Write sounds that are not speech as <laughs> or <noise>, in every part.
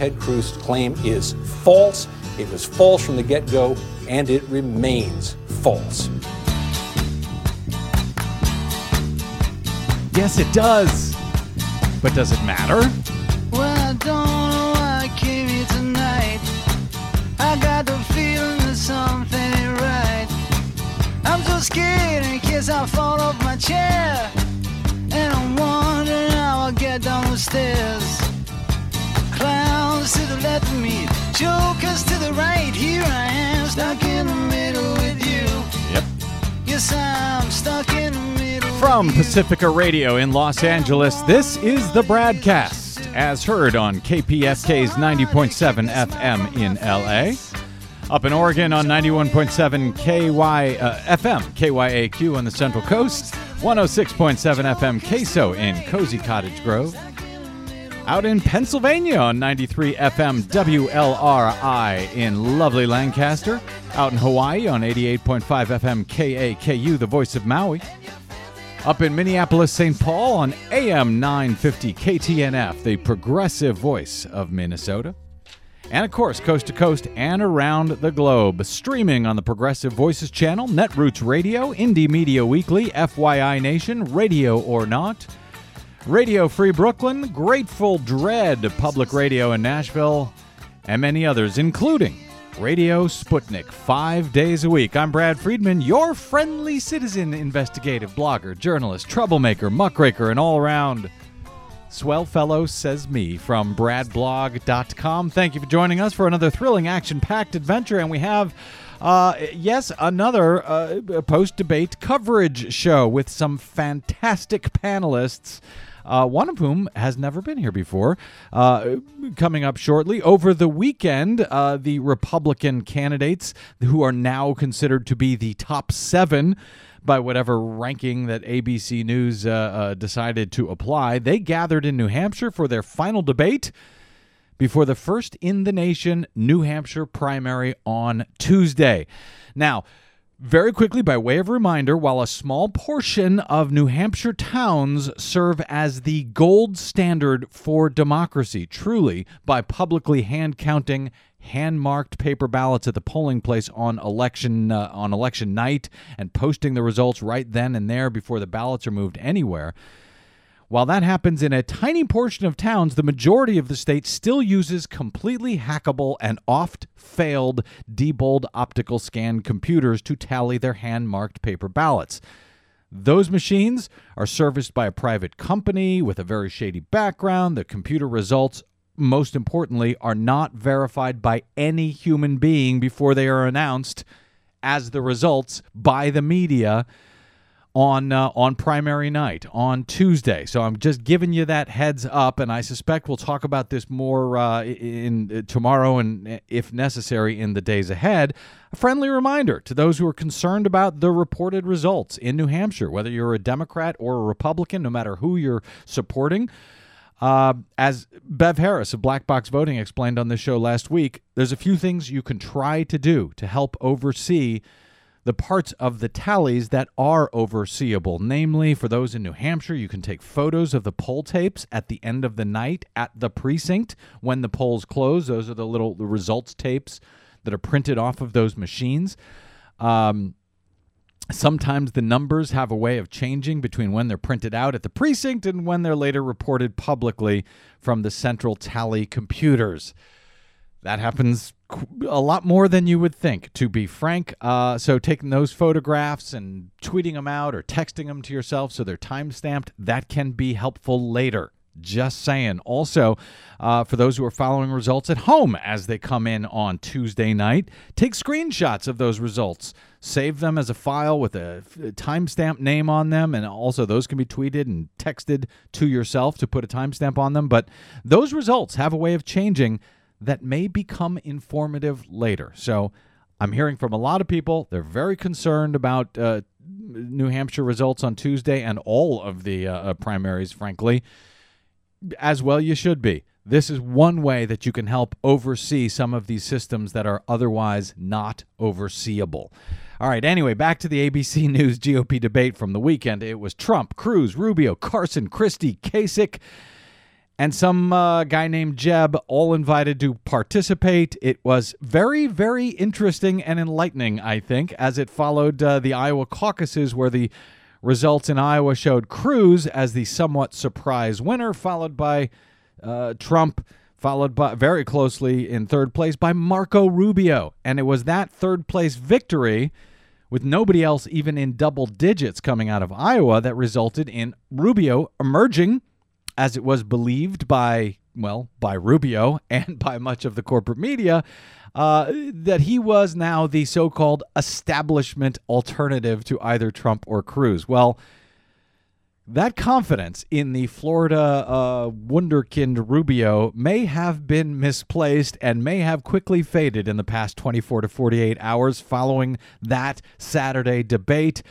Ted Cruz claim is false. It was false from the get go, and it remains false. Yes, it does. But does it matter? Well, I don't know why I came here tonight. I got the feeling that something ain't right. I'm so scared in case I fall off my chair. And I'm wondering how I'll get down the stairs. Clowns to the left of me, jokers to the right. Here I am, stuck in the middle with you. Yep. Yes, I'm stuck in the middle. From. Pacifica Radio in Los Angeles, this is the Bradcast, as heard on KPFK's 90.7 FM in LA. Up in Oregon on 91.7 KY, uh, FM, KYAQ on the Central Coast, 106.7 FM Queso in Cozy Cottage Grove. Out in Pennsylvania on 93 FM WLRI in lovely Lancaster. Out in Hawaii on 88.5 FM KAKU, the voice of Maui. Up in Minneapolis, St. Paul on AM 950 KTNF, the progressive voice of Minnesota. And of course, coast to coast and around the globe, streaming on the Progressive Voices channel, Netroots Radio, Indie Media Weekly, FYI Nation, Radio or Not, Radio Free Brooklyn, Grateful Dread Public Radio in Nashville, and many others, including Radio Sputnik, five days a week. I'm Brad Friedman, your friendly citizen investigative blogger, journalist, troublemaker, muckraker, and all around swell fellow, says me, from bradblog.com. Thank you for joining us for another thrilling, action packed adventure. And we have. Uh, yes, another uh, post debate coverage show with some fantastic panelists uh, one of whom has never been here before. Uh, coming up shortly. Over the weekend, uh, the Republican candidates who are now considered to be the top seven by whatever ranking that ABC News uh, uh, decided to apply, they gathered in New Hampshire for their final debate before the first in the nation New Hampshire primary on Tuesday. Now, very quickly, by way of reminder, while a small portion of New Hampshire towns serve as the gold standard for democracy, truly, by publicly hand counting hand marked paper ballots at the polling place on election uh, on election night and posting the results right then and there before the ballots are moved anywhere. While that happens in a tiny portion of towns, the majority of the state still uses completely hackable and oft failed Diebold optical scan computers to tally their hand marked paper ballots. Those machines are serviced by a private company with a very shady background. The computer results, most importantly, are not verified by any human being before they are announced as the results by the media on uh, on primary night on Tuesday. So I'm just giving you that heads up, and I suspect we'll talk about this more uh, in, in tomorrow and uh, if necessary in the days ahead. A friendly reminder to those who are concerned about the reported results in New Hampshire, whether you're a Democrat or a Republican, no matter who you're supporting. Uh, as Bev Harris of Black Box Voting explained on this show last week, there's a few things you can try to do to help oversee the parts of the tallies that are overseeable. Namely, for those in New Hampshire, you can take photos of the poll tapes at the end of the night at the precinct when the polls close. Those are the little the results tapes that are printed off of those machines. Um, Sometimes the numbers have a way of changing between when they're printed out at the precinct and when they're later reported publicly from the central tally computers. That happens a lot more than you would think, to be frank. Uh, so, taking those photographs and tweeting them out or texting them to yourself so they're time stamped, that can be helpful later. Just saying. Also, uh, for those who are following results at home as they come in on Tuesday night, take screenshots of those results. Save them as a file with a timestamp name on them, and also those can be tweeted and texted to yourself to put a timestamp on them. But those results have a way of changing that may become informative later. So I'm hearing from a lot of people. They're very concerned about uh, New Hampshire results on Tuesday and all of the uh, uh, primaries, frankly. As well, you should be. This is one way that you can help oversee some of these systems that are otherwise not overseeable. All right, anyway, back to the ABC <laughs> News GOP debate from the weekend. It was Trump, Cruz, Rubio, Carson, Christie, Kasich and some uh, guy named Jeb, all invited to participate. It was very, very interesting and enlightening, I think, as it followed uh, the Iowa caucuses, where the results in Iowa showed Cruz as the somewhat surprise winner, followed by uh, Trump, followed by very closely in third place by Marco Rubio. And it was that third place victory with nobody else even in double digits coming out of Iowa that resulted in Rubio emerging as it was believed by, well, by Rubio <laughs> and by much of the corporate media, uh, that he was now the so called establishment alternative to either Trump or Cruz. Well, that confidence in the Florida uh, wunderkind Rubio may have been misplaced and may have quickly faded in the past 24 to 48 hours following that Saturday debate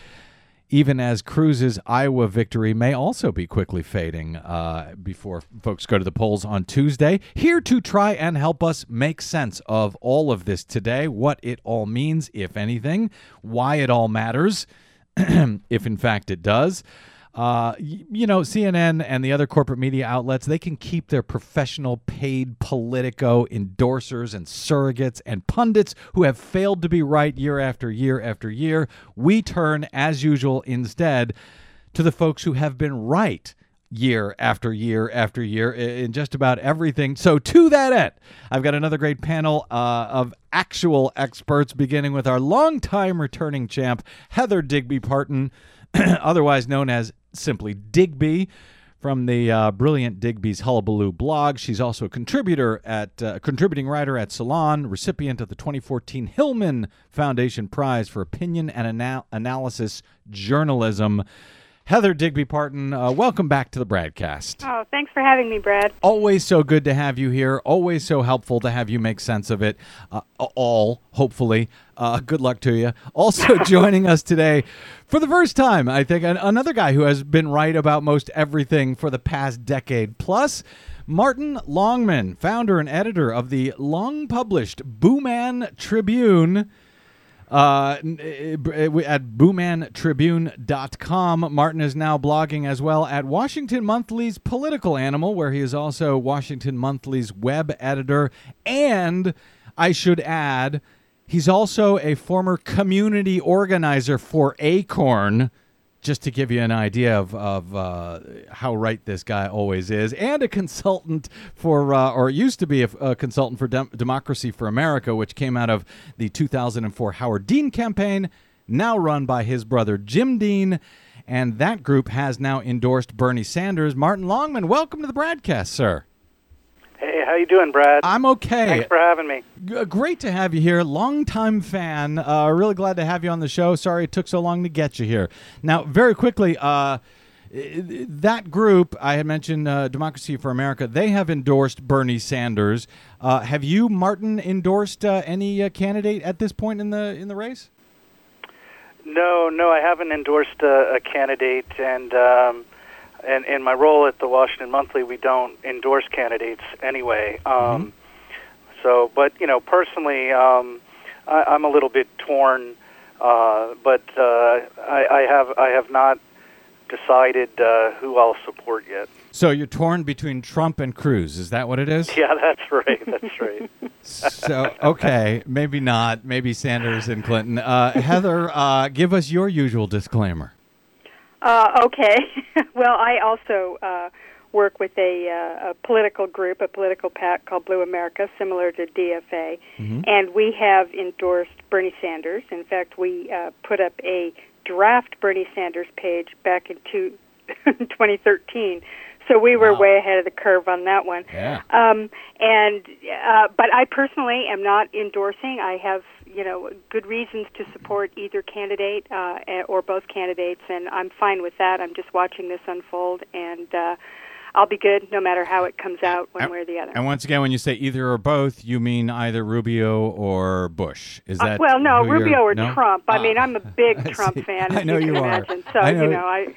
even as Cruz's Iowa victory may also be quickly fading uh, before folks go to the polls on Tuesday. Here to try and help us make sense of all of this today, what it all means, if anything, why it all matters, <clears throat> if in fact it does. Uh, you know, CNN and the other corporate media outlets, they can keep their professional paid Politico endorsers and surrogates and pundits who have failed to be right year after year after year. We turn, as usual, instead to the folks who have been right year after year after year in just about everything. So, to that end, I've got another great panel uh, of actual experts, beginning with our longtime returning champ, Heather Digby Parton, <clears throat> otherwise known as simply Digby from the uh, brilliant Digby's Hullabaloo blog. She's also a contributor at uh, contributing writer at Salon, recipient of the 2014 Hillman Foundation Prize for Opinion and Anal- Analysis Journalism. Heather Digby Parton, uh, welcome back to the Bradcast. Oh, thanks for having me, Brad. Always so good to have you here. Always so helpful to have you make sense of it uh, all, hopefully. Uh, good luck to you. Also <laughs> joining us today for the first time, I think, an- another guy who has been right about most everything for the past decade plus. Martin Longman, founder and editor of the long published Booman Tribune. Uh, eh, eh, eh, at boomantribune.com. Martin is now blogging as well at Washington Monthly's Political Animal, where he is also Washington Monthly's web editor. And I should add, he's also a former community organizer for Acorn just to give you an idea of, of uh, how right this guy always is, and a consultant for, uh, or used to be a, a consultant for Dem- Democracy for America, which came out of the 2004 Howard Dean campaign, now run by his brother Jim Dean. And that group has now endorsed Bernie Sanders. Martin Longman, welcome to the Bradcast, sir. Hey, how you doing, Brad? I'm okay. Thanks for having me. G- great to have you here. Longtime fan. Uh, really glad to have you on the show. Sorry it took so long to get you here. Now, very quickly, uh, that group I had mentioned, uh, Democracy for America, they have endorsed Bernie Sanders. Uh, have you, Martin, endorsed uh, any uh, candidate at this point in the in the race? No, no, I haven't endorsed a, a candidate, and um, and in my role at the Washington Monthly, we don't endorse candidates anyway. Um, mm-hmm. So, but you know, personally, um, I, I'm a little bit torn, uh, but uh, I, I have I have not decided uh, who I'll support yet. So you're torn between Trump and Cruz. Is that what it is? Yeah, that's right. That's right. <laughs> so okay, maybe not. Maybe Sanders and Clinton. Uh, Heather, uh, give us your usual disclaimer. Uh, okay. <laughs> well, I also uh, work with a, uh, a political group, a political PAC called Blue America, similar to DFA, mm-hmm. and we have endorsed Bernie Sanders. In fact, we uh, put up a draft Bernie Sanders page back in two, <laughs> 2013. So we were wow. way ahead of the curve on that one. Yeah. Um, and uh, but I personally am not endorsing. I have you know good reasons to support either candidate uh, or both candidates, and I'm fine with that. I'm just watching this unfold, and uh, I'll be good no matter how it comes out, one and, way or the other. And once again, when you say either or both, you mean either Rubio or Bush? Is that uh, well, no, Rubio or no? Trump? I ah. mean, I'm a big <laughs> Trump fan. I know you, you are. Imagine. So I know, you know, I.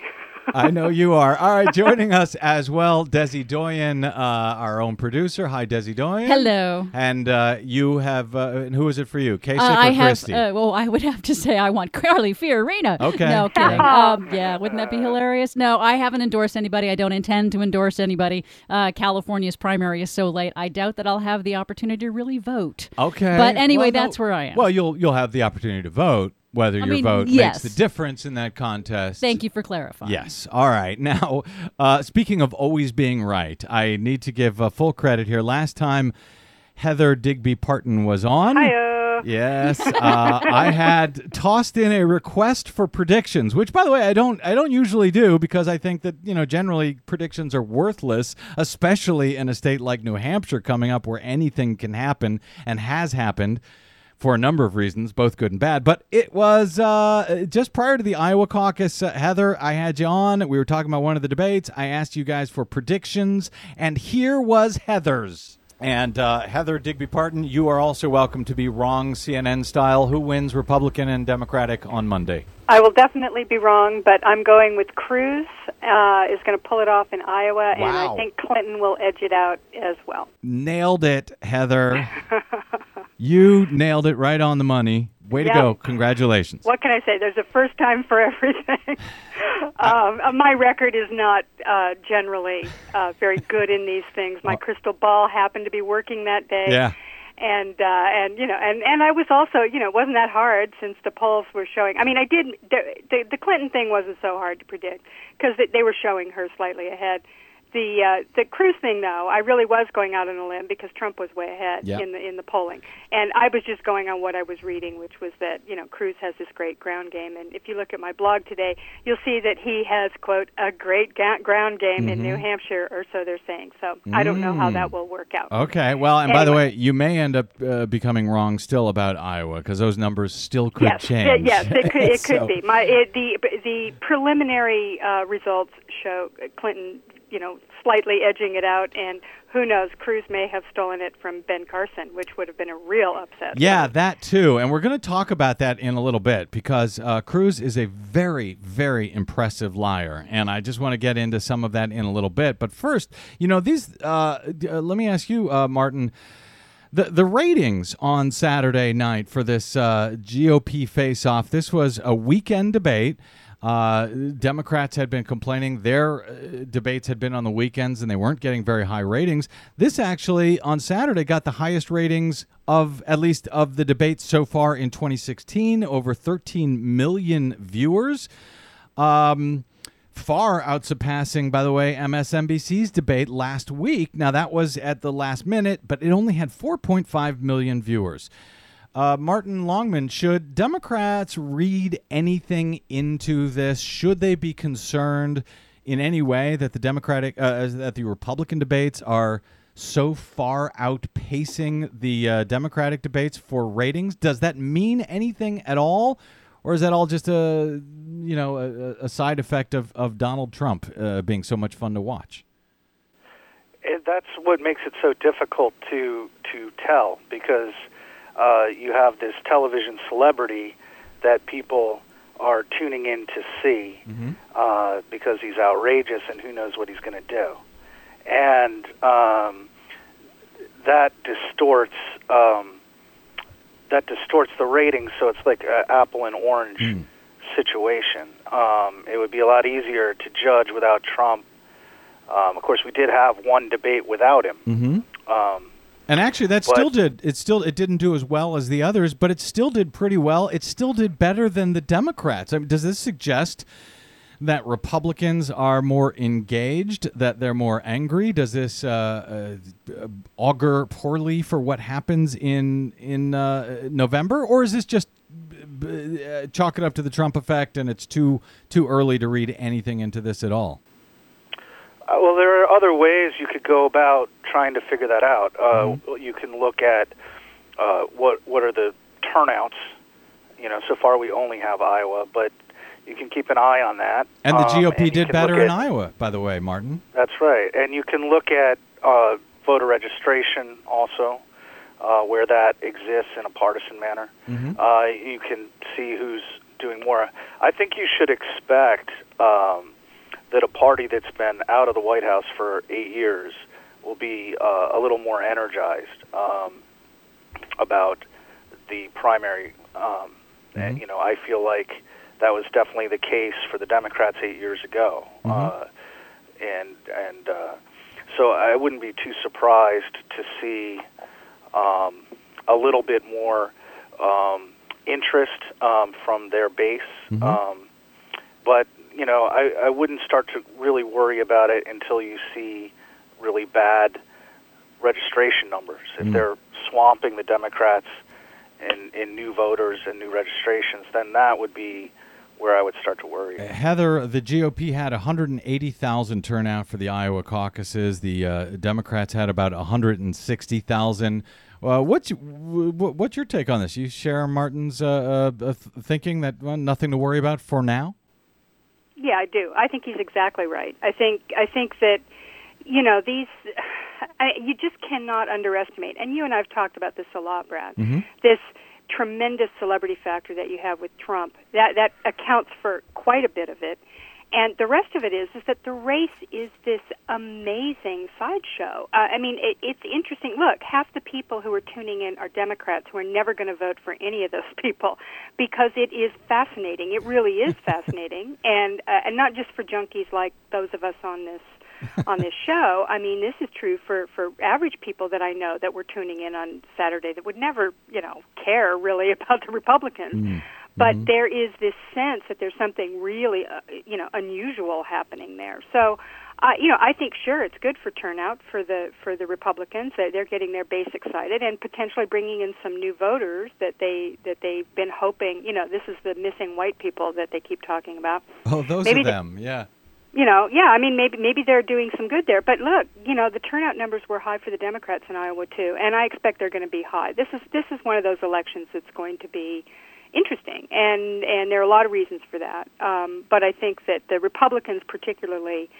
I know you are. All right, joining us as well, Desi Doyen, uh, our own producer. Hi, Desi Doyen. Hello. And uh, you have, uh, and who is it for you? Kasich Uh, or I have. Christie? Uh, well, I would <laughs> have to say I want Carly Fiorina. Okay. No <laughs> kidding. um, yeah, wouldn't that be hilarious? No, I haven't endorsed anybody. I don't intend to endorse anybody. Uh, California's primary is so late. I doubt that I'll have the opportunity to really vote. Okay. But anyway, Well, no- that's where I am. Well, you'll you'll have the opportunity to vote. Whether your mean, vote yes. makes the difference in that contest. Thank you for clarifying. Yes. All right. Now, uh, speaking of always being right, I need to give uh, full credit here. Last time Heather Digby Parton was on. Hiya. Yes, uh, I had tossed in a request for predictions, which, by the way, I don't I don't usually do because I think that you know generally predictions are worthless, especially in a state like New Hampshire coming up where anything can happen and has happened for a number of reasons, both good and bad. But it was uh, just prior to the Iowa caucus, uh, Heather. I had you on. We were talking about one of the debates. I asked you guys for predictions, and here was Heather's. And uh, Heather Digby Parton, you are also welcome to be wrong CNN style. Who wins Republican and Democratic on Monday? I will definitely be wrong, but I'm going with Cruz uh, is going to pull it off in Iowa, and I think Clinton will edge it out as well. Nailed it, Heather. <laughs> you nailed it right on the money. Way to go. Congratulations. What can I say? There's a first time for <laughs> everything. um, uh, my record is not uh, generally uh, very good in these things. My <laughs> crystal ball happened to be working that day. Yeah. And uh, and you know and and I was also you know it wasn't that hard since the polls were showing. I mean I did the the, the Clinton thing wasn't so hard to predict because they were showing her slightly ahead. The uh, the Cruz thing though I really was going out on a limb because Trump was way ahead Yeah. in the in the polling and I was just going on what I was reading which was that you know Cruz has this great ground game and if you look at my blog today you'll see that he has quote a great ga- ground game in Mm-hmm. New Hampshire or so they're saying so I don't know how Mm. that will work out. Okay. Well, and by the way, you may end up uh, becoming wrong still about Iowa because those numbers still could yes, change. Yes, it could, it <laughs> So- could be. My it, the the preliminary uh, results show Clinton, you know, slightly edging it out, and who knows, Cruz may have stolen it from Ben Carson, which would have been a real upset. Yeah, that too. And we're going to talk about that in a little bit because uh, Cruz is a very, very impressive liar. And I just want to get into some of that in a little bit. But first, you know, these, uh, uh, let me ask you, uh, Martin. The, the ratings on Saturday night for this uh, GOP face off, this was a weekend debate. Uh, Democrats had been complaining their uh, debates had been on the weekends and they weren't getting very high ratings. This actually on Saturday got the highest ratings of at least of the debates so far in 2016, over 13 million viewers. Um, far out surpassing, by the way, MSNBC's debate last week. Now, that was at the last minute, but it only had 4.5 million viewers. Uh, Martin Longman, should Democrats read anything into this? Should they be concerned in any way that the Democratic, uh, that the Republican debates are so far outpacing the uh, Democratic debates for ratings? Does that mean anything at all? Or is that all just a you know a, a side effect of, of Donald Trump uh, being so much fun to watch? it, that's what makes it so difficult to to tell because uh, you have this television celebrity that people are tuning in to see uh, because he's outrageous and who knows what he's going to do, and um, that distorts um, that distorts the ratings. So it's like an apple and orange situation. Um, it would be a lot easier to judge without Trump. Um, of course, we did have one debate without him. Mm-hmm. Um, And actually, that But- still did. It still it didn't do as well as the others, but it still did pretty well. It still did better than the Democrats. I mean, does this suggest that Republicans are more engaged? That they're more angry? Does this uh, uh, augur poorly for what happens in in uh, November, or is this just b- uh, chalk it up to the Trump effect, and it's too too early to read anything into this at all? Uh, well, there are other ways you could go about trying to figure that out. Uh, You can look at uh, what what are the turnouts. You know, so far we only have Iowa, but you can keep an eye on that. And the Um, GOP did better look in Iowa, by the way, Martin. That's right, and you can look at uh, voter registration also, uh, where that exists in a partisan manner. Mhm. Uh, you can see who's doing more. I think you should expect um, that a party that's been out of the White House for eight years will be uh, a little more energized um, about the primary. Um, And you know, I feel like that was definitely the case for the Democrats eight years ago, uh, and and uh, so I wouldn't be too surprised to see um, a little bit more um, interest um, from their base. Um, but you know, I, I wouldn't start to really worry about it until you see really bad registration numbers. If they're swamping the Democrats in, in new voters and new registrations, then that would be where I would start to worry. Heather, the GOP had 180,000 turnout for the Iowa caucuses. The uh, Democrats had about 160,000. Uh, what's what's your take on this? You share Martin's uh, uh, thinking that well, nothing to worry about for now. Yeah, I do. I think he's exactly right. I think I think that you know these <sighs> I, you just cannot underestimate. And you and I've talked about this a lot, Brad. Mm-hmm. This tremendous celebrity factor that you have with Trump that that accounts for quite a bit of it. And the rest of it is is that the race is this amazing sideshow. Uh, I mean, it, it's interesting. Look, half the people who are tuning in are Democrats who are never going to vote for any of those <laughs> people because it is fascinating. It really is <laughs> fascinating, and uh, and not just for junkies like those of us on this on this <laughs> show. I mean, this is true for for average people that I know that were tuning in on Saturday that would never, you know, care really about the Republicans. But there is this sense that there's something really, uh, you know, unusual happening there. So, uh, you know, I think sure it's good for turnout for the for the Republicans. That they're getting their base excited and potentially bringing in some new voters that they that they've been hoping. You know, this is the missing white people that they keep talking about Oh, those Maybe are the- them. Yeah. you know, yeah, I mean, maybe maybe they're doing some good there. But look, you know, the turnout numbers were high for the Democrats in Iowa too, and I expect they're going to be high. This is this is one of those elections that's going to be interesting, and and there are a lot of reasons for that. Um, but I think that the Republicans, particularly,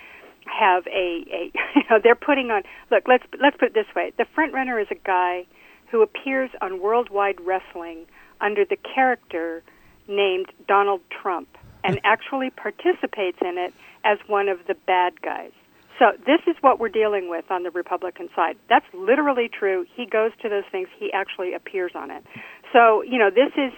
have a, a <laughs> you know they're putting on. Look, let's let's put it this way: the front runner is a guy who appears on Worldwide Wrestling under the character named Donald Trump and <laughs> actually participates in it as one of the bad guys. So this is what we're dealing with on the Republican side. That's literally true. He goes to those things. He actually appears on it. So you know this is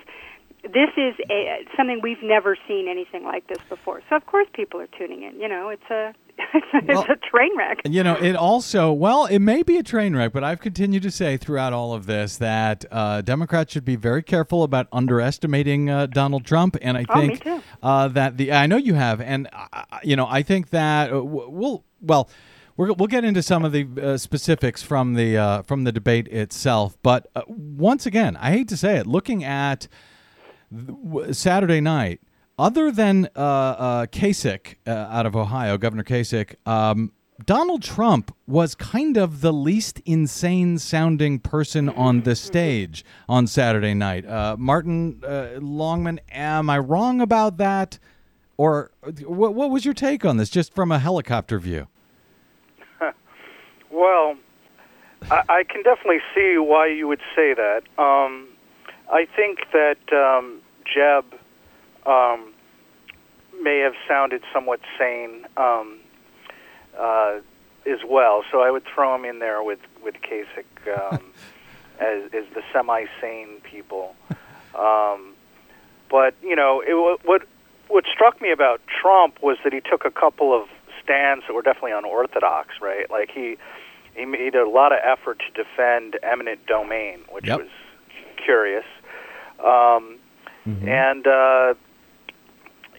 this is a, something we've never seen anything like this before. So of course people are tuning in. You know, it's a <laughs> it's a, Well- it's a train wreck. You know, it also, well, it may be a train wreck, but I've continued to say throughout all of this that uh, Democrats should be very careful about underestimating uh, Donald Trump. And I Oh, think too. Uh, that the, I know you have. And, uh, you know, I think that uh, we'll, well, we're, we'll get into some of the uh, specifics from the uh, from the debate itself, but uh, once again, I hate to say it, looking at Saturday night, other than uh, uh, Kasich uh, out of Ohio, Governor Kasich, um, Donald Trump was kind of the least insane sounding person on the stage on Saturday night. Uh, Martin uh, Longman, am I wrong about that? Or what, what was your take on this, just from a helicopter view? <laughs> Well, I, I can definitely see why you would say that. Um, I think that um, Jeb um, may have sounded somewhat sane um, uh, as well, so I would throw him in there with with Kasich um, <laughs> as, as the semi-sane people. Um, but you know, it, what what struck me about Trump was that he took a couple of stands that were definitely unorthodox, right? Like he he made a lot of effort to defend eminent domain, which Yep. was curious. Um, And uh,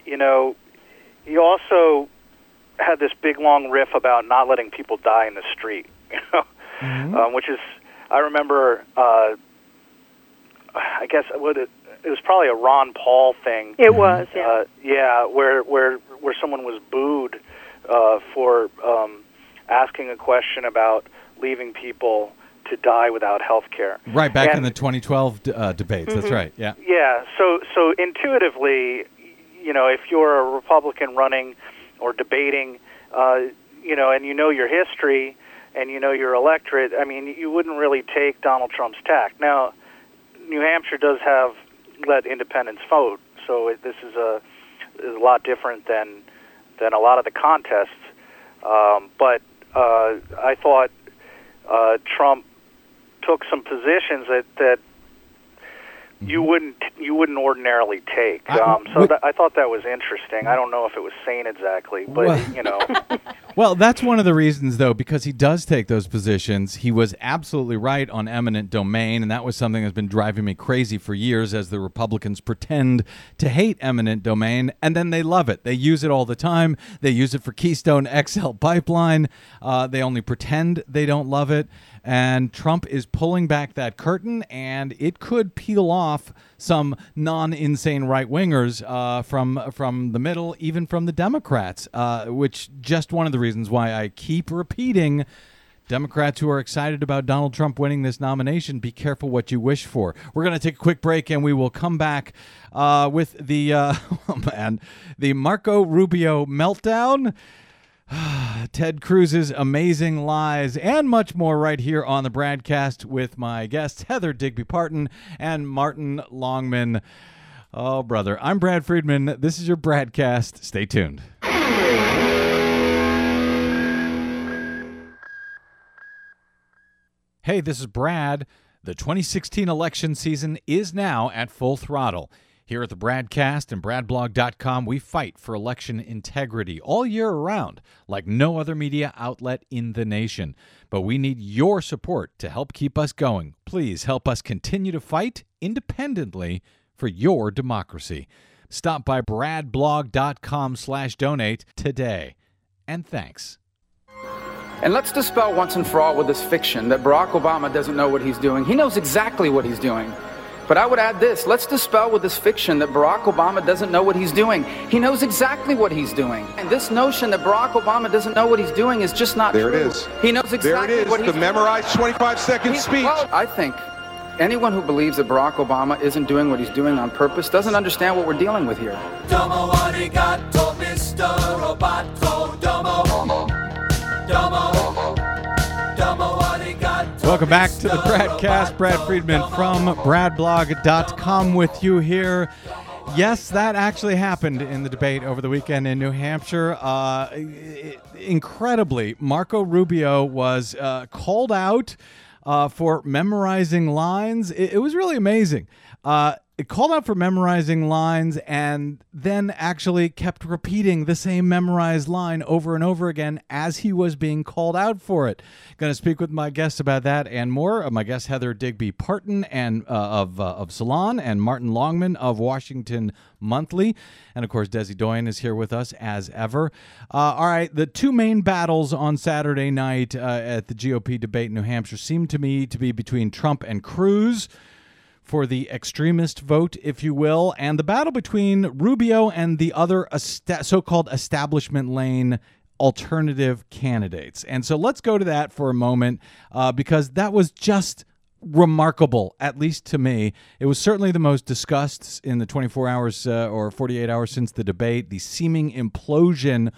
you know, he also had this big long riff about not letting people die in the street, <laughs> you know, um, which is I remember. Uh, I guess what it, it was probably a Ron Paul thing. It was, yeah. Uh, yeah, where where where someone was booed uh, for um, asking a question about leaving people to die without health care. Right, back in the 2012 d- uh, debates. That's right, yeah. yeah. So so intuitively, you know, if you're a Republican running or debating, uh, you know, and you know your history and you know your electorate, I mean, you wouldn't really take Donald Trump's tack. Now, New Hampshire does have let independents vote, so it, this is a is a lot different than than a lot of the contests. Um, but uh, I thought uh, Trump took some positions that that you wouldn't you wouldn't ordinarily take. Um, so I thought that was interesting. I don't know if it was sane exactly, but Well- you know, <laughs> Well, that's one of the reasons, though, because he does take those positions. He was absolutely right on eminent domain, and that was something that's been driving me crazy for years as the Republicans pretend to hate eminent domain, and then they love it. They use it all the time. They use it for Keystone XL pipeline. Uh, they only pretend they don't love it. And Trump is pulling back that curtain, and it could peel off some non-insane right wingers uh, from from the middle, even from the Democrats. Uh, which just one of the reasons why I keep repeating. Democrats who are excited about Donald Trump winning this nomination, be careful what you wish for. We're going to take a quick break and we will come back uh, with the uh, <laughs> oh man, the Marco Rubio meltdown. <sighs> Ted Cruz's amazing lies and much more right here on the Bradcast with my guests Heather Digby Parton and Martin Longman. Oh, brother. I'm Brad Friedman. This is your Bradcast. Stay tuned. Hey, this is Brad. The 2016 election season is now at full throttle. Here at the Bradcast and BradBlog.com, we fight for election integrity all year around, like no other media outlet in the nation. But we need your support to help keep us going. Please help us continue to fight independently for your democracy. Stop by BradBlog.com slash donate today. And thanks. And let's dispel once and for all with this fiction that Barack Obama doesn't know what he's doing. He knows exactly what he's doing. But I would add this let's dispel with this fiction that Barack Obama doesn't know what he's doing. He knows exactly what he's doing. And this notion that Barack Obama doesn't know what he's doing is just not There true. it is. He knows exactly There it is, what the he's memorized 25 second He- speech. well, I think anyone who believes that Barack Obama isn't doing what he's doing on purpose doesn't understand what we're dealing with here. Domo arigato, Mr. Roboto. Domo. Domo. Domo arigato. Welcome back to the. Bradcast. Brad Friedman from BradBlog.com with you here. Yes, that actually happened in the debate over the weekend in New Hampshire. Uh, incredibly, Marco Rubio was uh, called out uh, for memorizing lines. It, it was really amazing. Uh, it called out for memorizing lines and then actually kept repeating the same memorized line over and over again as he was being called out for it. Going to speak with my guests about that and more. Uh, my guest Heather Digby Parton and uh, of uh, of Salon and Martin Longman of Washington Monthly, and of course Desi Doyen is here with us as ever. Uh, all right, the two main battles on Saturday night uh, at the GOP debate in New Hampshire seem to me to be between Trump and Cruz for the extremist vote, if you will, and the battle between Rubio and the other so called establishment lane alternative candidates. And so let's go to that for a moment uh, because that was just remarkable, at least to me. It was certainly the most discussed in the 24 hours uh, or 48 hours since the debate, the seeming implosion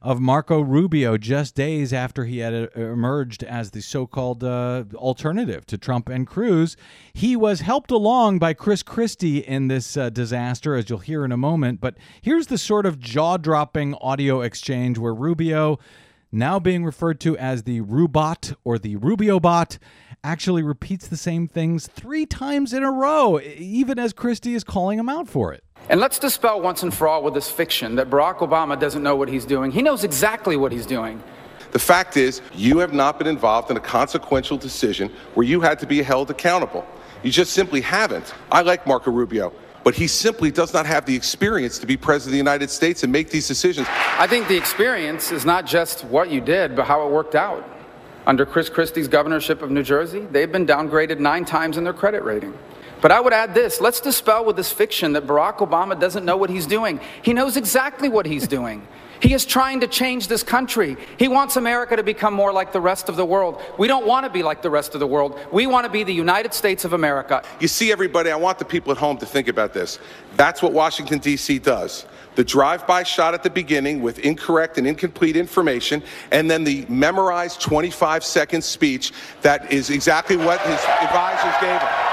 of Marco Rubio just days after he had uh, emerged as the so called uh, alternative to Trump and Cruz. He was helped along by Chris Christie in this uh, disaster, as you'll hear in a moment. But here's the sort of jaw dropping audio exchange where Rubio, now being referred to as the Rubot or the Rubio bot, actually repeats the same things three times in a row, even as Christie is calling him out for it. And let's dispel once and for all with this fiction that Barack Obama doesn't know what he's doing. He knows exactly what he's doing. The fact is, you have not been involved in a consequential decision where you had to be held accountable. You just simply haven't. I like Marco Rubio, but he simply does not have the experience to be president of the United States and make these decisions. I think the experience is not just what you did, but how it worked out. Under Chris Christie's governorship of New Jersey, they've been downgraded nine times in their credit rating. But I would add this let's dispel with this fiction that Barack Obama doesn't know what he's doing. He knows exactly what he's doing. He is trying to change this country. He wants America to become more like the rest of the world. We don't want to be like the rest of the world. We want to be the United States of America. You see, everybody, I want the people at home to think about this. That's what Washington, D.C. does. The drive by shot at the beginning with incorrect and incomplete information, and then the memorized 25 second speech that is exactly what his advisors gave him.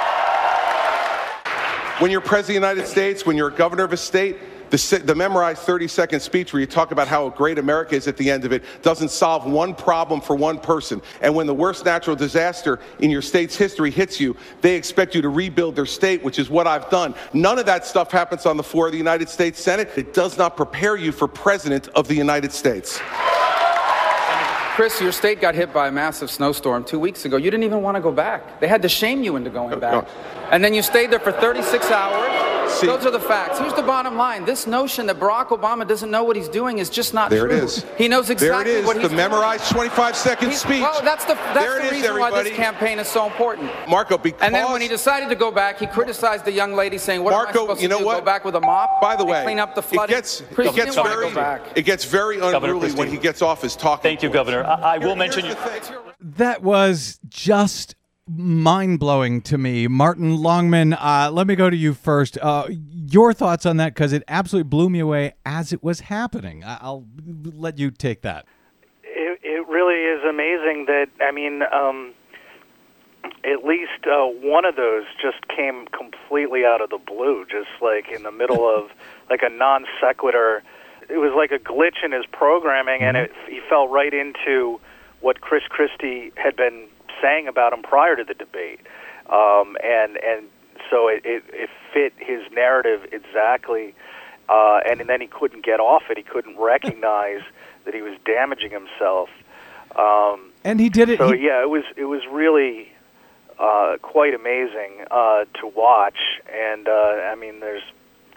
When you're president of the United States, when you're a governor of a state, The, the memorized 30 second speech where you talk about how great America is at the end of it doesn't solve one problem for one person. And when the worst natural disaster in your state's history hits you, they expect you to rebuild their state, which is what I've done. None of that stuff happens on the floor of the United States Senate. It does not prepare you for president of the United States. Chris, your state got hit by a massive snowstorm two weeks ago. You didn't even want to go back. They had to shame you into going oh, back. And then you stayed there for 36 hours. See- Those are the facts. Here's the bottom line. This notion that Barack Obama doesn't know what he's doing is just not There true. it is. He knows exactly There it is, what he's the memorized 25 second He's- speech. Well, that's the, that's There it the is, reason why this campaign is so important. Marco, because And then when he decided to go back, he criticized the young lady, saying, "What am I Marco, supposed you to know do? what? Go back with a mop? By the way, clean up the it gets Chris, it gets didn't want to very go back. it gets very unruly when he gets off his talking. Thank you, points. Governor. I, I will Here- mention you. That was just mind blowing to me. Martin Longman, uh, let me go to you first. Uh, your thoughts on that, because it absolutely blew me away as it was happening. I- I'll let you take that. It, it really is amazing that I mean, um, at least uh, one of those just came completely out of the blue, just like in the middle <laughs> of like a non sequitur. It was like a glitch in his programming, and it, he fell right into what Chris Christie had been saying about him prior to the debate, um, and and so it, it, it fit his narrative exactly, uh, and, then he couldn't get off it. He couldn't recognize <laughs> that he was damaging himself. Um, And he did it. so he- yeah, it was it was really uh, quite amazing uh, to watch, and uh, I mean, there's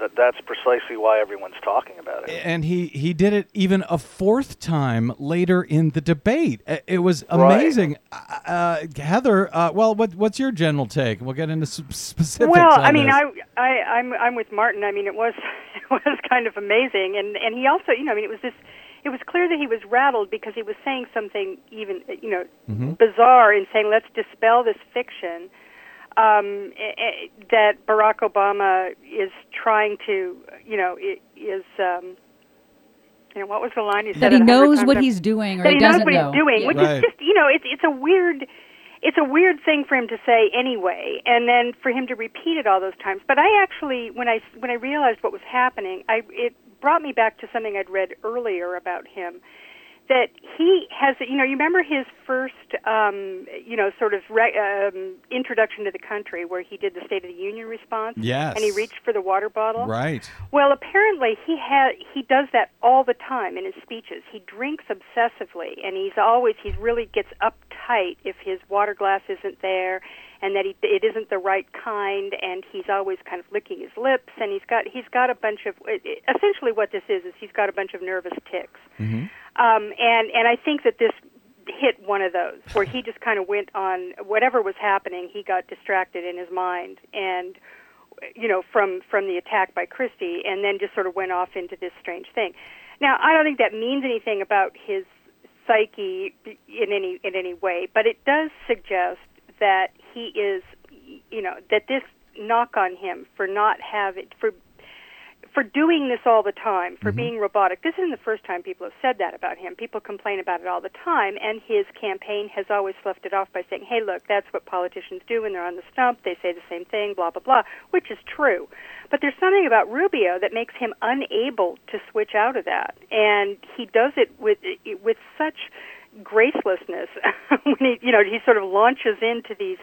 that, that's precisely why everyone's talking about it. and he he did it even a fourth time later in the debate. It was amazing. Uh, uh, Heather, uh, well, what what's your general take? We'll get into s- specifics. Well, on I mean, this. I, I, I'm, I'm with Martin. I mean, it was, <laughs> it was kind of amazing, and and he also, you know, I mean, it was this, it was clear that he was rattled because he was saying something even, you know, Mm-hmm. bizarre in saying, let's dispel this fiction um, eh, eh, that Barack Obama is trying to, you know, i- is. Um, you know, what was the line he said? That he it a hundred knows what he's doing or that he he knows what know. he's doing, Yeah. which Right. is just you know, it's it's a weird it's a weird thing for him to say anyway, and then for him to repeat it all those times. But I actually, when I when I realized what was happening, I it brought me back to something I'd read earlier about him. That he has, you know, you remember his first, um, you know, sort of re- um, introduction to the country, where he did the State of the Union response, Yes. and he reached for the water bottle, right. well, apparently he ha he does that all the time in his speeches. He drinks obsessively, and he's always he really gets uptight if his water glass isn't there, and that he, it isn't the right kind, and he's always kind of licking his lips, and he's got he's got a bunch of essentially what this is is he's got a bunch of nervous tics, um, and and I think that this hit one of those where he just kind of went on whatever was happening. He got distracted in his mind and you know, from from the attack by Christie, and then just sort of went off into this strange thing. Now, I don't think that means anything about his psyche in any in any way, but it does suggest that he is, you know, that this knock on him for not having for for doing this all the time, for mm-hmm. being robotic. This isn't the first time people have said that about him. People complain about it all the time, and his campaign has always sloughed it off by saying, "Hey, look, that's what politicians do when they're on the stump. They say the same thing, blah blah blah," which is true. But there's something about Rubio that makes him unable to switch out of that, and he does it with with such gracelessness <laughs> when he, you know, he sort of launches into these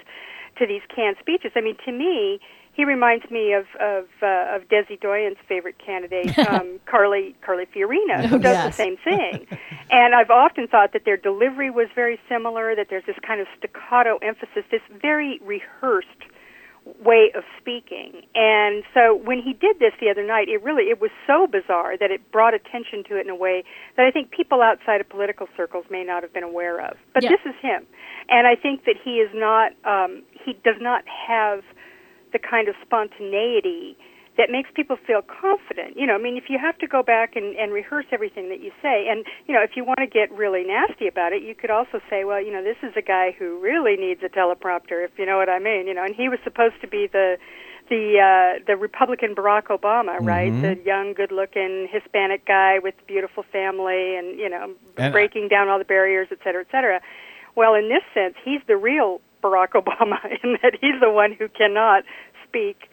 to these canned speeches. I mean, to me, he reminds me of of, uh, of Desi Doyen's favorite candidate, <laughs> um, Carly Carly Fiorina, who does Yes. the same <laughs> thing. and I've often thought that their delivery was very similar. That there's this kind of staccato emphasis, this very rehearsed way of speaking. And so when he did this the other night, it really it was so bizarre that it brought attention to it in a way that I think people outside of political circles may not have been aware of. But Yeah. this is him, and I think that he is not um, he does not have the kind of spontaneity that makes people feel confident. You know, I mean, if you have to go back and, and rehearse everything that you say, and, you know, if you want to get really nasty about it, you could also say, well, you know, this is a guy who really needs a teleprompter, if you know what I mean. You know, and he was supposed to be the the uh, the Republican Barack Obama, right? The young, good-looking Hispanic guy with a beautiful family, and you know, And- breaking down all the barriers, et cetera, et cetera. Well, in this sense, he's the real Barack <laughs> Obama in that he's the one who cannot speak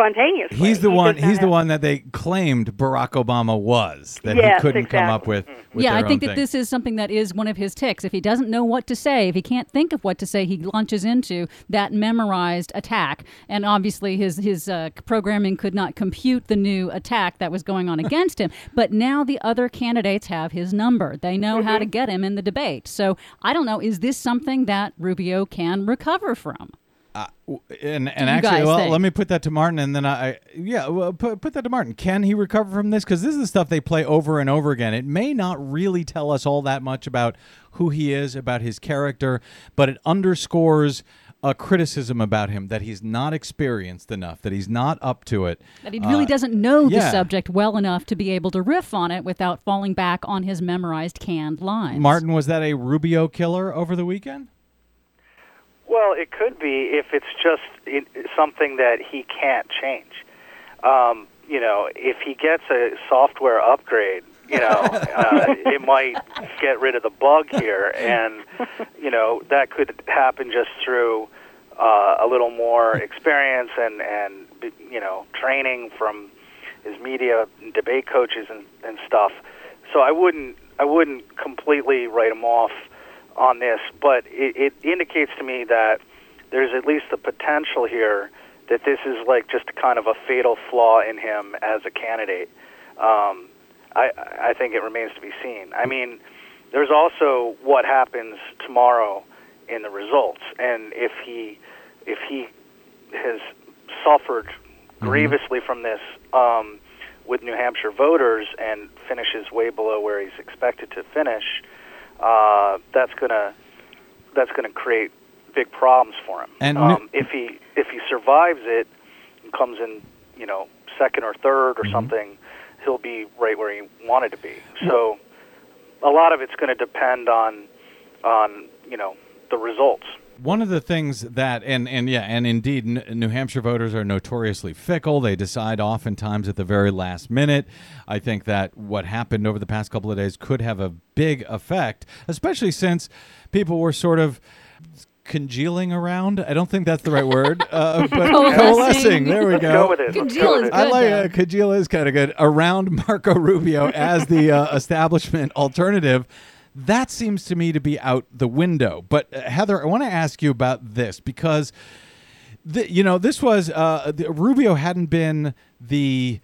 spontaneously. He's the He one. does not He's the one that they claimed Barack Obama was that Yes, he couldn't come up with. with yeah, their I think own that thing. this is something that is one of his ticks. If he doesn't know what to say, if he can't think of what to say, he launches into that memorized attack. And obviously, his his uh, programming could not compute the new attack that was going on <laughs> against him. But now the other candidates have his number. They know how to Mm-hmm. get him in the debate. So I don't know. Is this something that Rubio can recover from? And and actually, well, think? let me put that to Martin, and then I, yeah, well, put put that to Martin. Can he recover from this? Because this is the stuff they play over and over again. It may not really tell us all that much about who he is, about his character, but it underscores a criticism about him that he's not experienced enough, that he's not up to it. That he really Uh, doesn't know the subject well enough to be able to riff on it without falling back on his memorized canned lines. Martin, was that a Rubio killer over the weekend? Well, it could be if it's just it, something that he can't change. Um, you know, if he gets a software upgrade, you know, <laughs> uh, it might get rid of the bug here, and you know that could happen just through uh, a little more experience and and you know training from his media and debate coaches and, and stuff. So I wouldn't I wouldn't completely write him off on this, but it, it indicates to me that there's at least the potential here that this is like just kind of a fatal flaw in him as a candidate. Um, I, I think it remains to be seen. I mean, there's also what happens tomorrow in the results, and if he if he has suffered grievously from this um, with New Hampshire voters and finishes way below where he's expected to finish, uh, that's gonna that's gonna create big problems for him. And um, if he if he survives it and comes in, you know, second or third or something, he'll be right where he wanted to be. So a lot of it's going to depend on on you know the results. One of the things that, and, and yeah, and indeed, N- New Hampshire voters are notoriously fickle. They decide oftentimes at the very last minute. I think that what happened over the past couple of days could have a big effect, especially since people were sort of congealing around. I don't think that's the right word, <laughs> uh, but Coalescing. coalescing. There we Let's go. go with it. Congeal is with it. I like though. uh, Congeal is kind of good around Marco Rubio as the uh, establishment alternative. That seems to me to be out the window. But uh, Heather, I want to ask you about this because, the, you know, this was uh, the, Rubio hadn't been the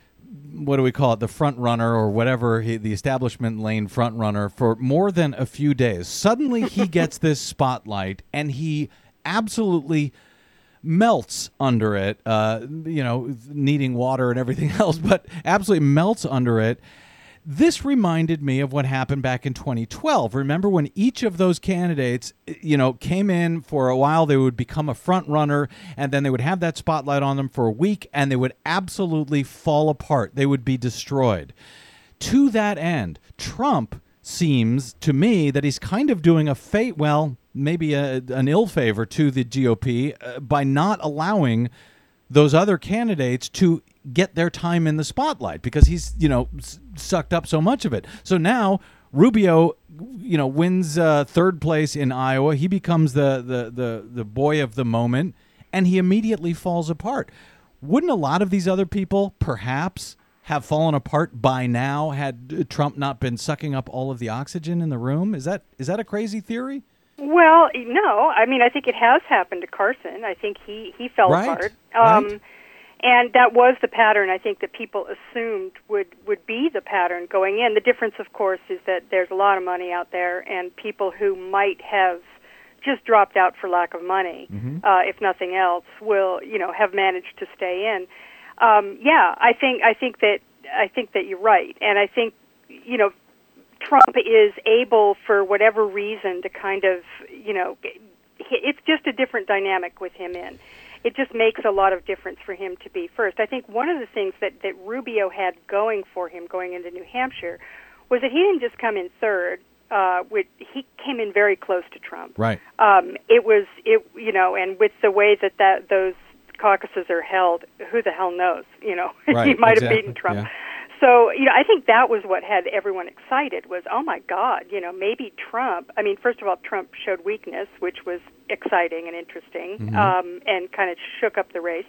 what do we call it the front runner or whatever he, the establishment lane front runner for more than a few days suddenly he <laughs> gets this spotlight and he absolutely melts under it uh, you know needing water and everything <laughs> else but absolutely melts under it this reminded me of what happened back in 2012. Remember when each of those candidates, you know, came in for a while, they would become a front runner, and then they would have that spotlight on them for a week, and they would absolutely fall apart. They would be destroyed. To that end, Trump seems to me that he's kind of doing a fate, well, maybe a, an ill favor to the GOP uh, by not allowing those other candidates to get their time in the spotlight because he's you know s- sucked up so much of it. So now Rubio, you know, wins uh, third place in Iowa. He becomes the, the the the boy of the moment, and he immediately falls apart. Wouldn't a lot of these other people perhaps have fallen apart by now had uh, Trump not been sucking up all of the oxygen in the room? Is that is that a crazy theory? Well, no. I mean, I think it has happened to Carson. I think he he fell Right, apart. right. And that was the pattern I think that people assumed would would be the pattern going in. The difference of course is that there's a lot of money out there and people who might have just dropped out for lack of money, uh, if nothing else, will, you know, have managed to stay in. Um, yeah, I think I think that I think that you're right. And I think you know, Trump is able, for whatever reason, to kind of, you know, it's just a different dynamic with him in. It just makes a lot of difference for him to be first. I think one of the things that, that Rubio had going for him going into New Hampshire was that he didn't just come in third. Uh, with, he came in very close to Trump. Right. Um, it was it you know, and with the way that that those caucuses are held, who the hell knows? You know, <laughs> he might exactly, have beaten Trump. yeah. So, you know, I think that was what had everyone excited was, oh my God, you know, maybe Trump. I mean, first of all, Trump showed weakness, which was exciting and interesting, Mm-hmm. um, and kind of shook up the race.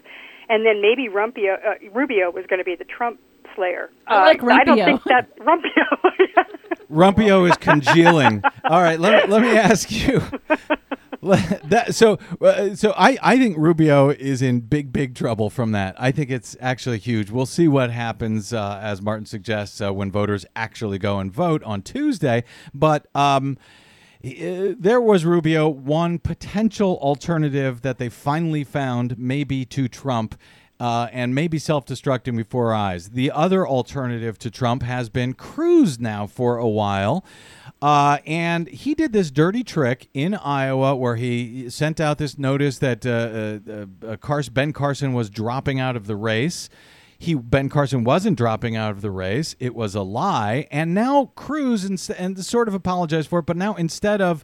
and then maybe Rumpio, uh, Rubio was going to be the Trump slayer. I like Uh, I don't think that <laughs> Rumpio. <laughs> Rumpio is congealing. All right, let, let me ask you. <laughs> that, so, uh, so I, I think Rubio is in big, big trouble from that. I think it's actually huge. We'll see what happens, uh, as Martin suggests, uh, when voters actually go and vote on Tuesday. But um, uh, there was Rubio, one potential alternative that they finally found, maybe to Trump. Uh, and maybe self-destructing before our eyes. The other alternative to Trump has been Cruz now for a while, uh, and he did this dirty trick in Iowa where he sent out this notice that uh, uh, uh, Ben Carson was dropping out of the race. He Ben Carson wasn't dropping out of the race; it was a lie. And now Cruz and, and sort of apologized for it, but now instead of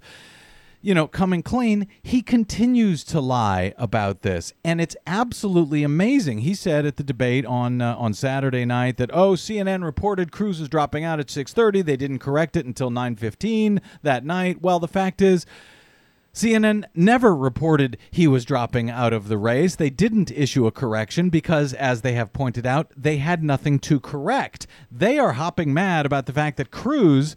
you know, coming clean, he continues to lie about this, and it's absolutely amazing. He said at the debate on uh, on Saturday night that oh, CNN reported Cruz is dropping out at 6:30. They didn't correct it until 9:15 that night. Well, the fact is. CNN never reported he was dropping out of the race. They didn't issue a correction because, as they have pointed out, they had nothing to correct. They are hopping mad about the fact that Cruz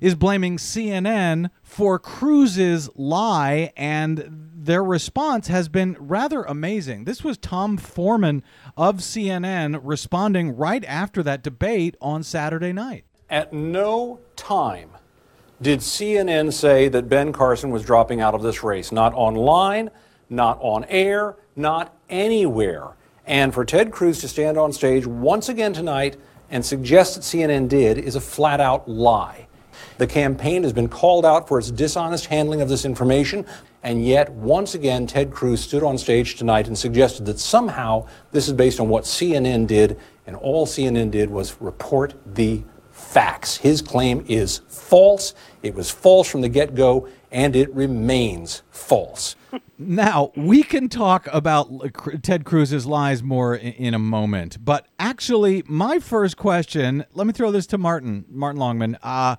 is blaming CNN for Cruz's lie, and their response has been rather amazing. This was Tom Foreman of CNN responding right after that debate on Saturday night. At no time did CNN say that Ben Carson was dropping out of this race. Not online, not on air, not anywhere. And for Ted Cruz to stand on stage once again tonight and suggest that CNN did is a flat out lie. The campaign has been called out for its dishonest handling of this information, and yet once again Ted Cruz stood on stage tonight and suggested that somehow this is based on what CNN did, and all CNN did was report the facts. His claim is false. It was false from the get go, and it remains false. Now, we can talk about Ted Cruz's lies more in, a moment, but actually, my first question let me throw this to Martin, Martin Longman. Uh,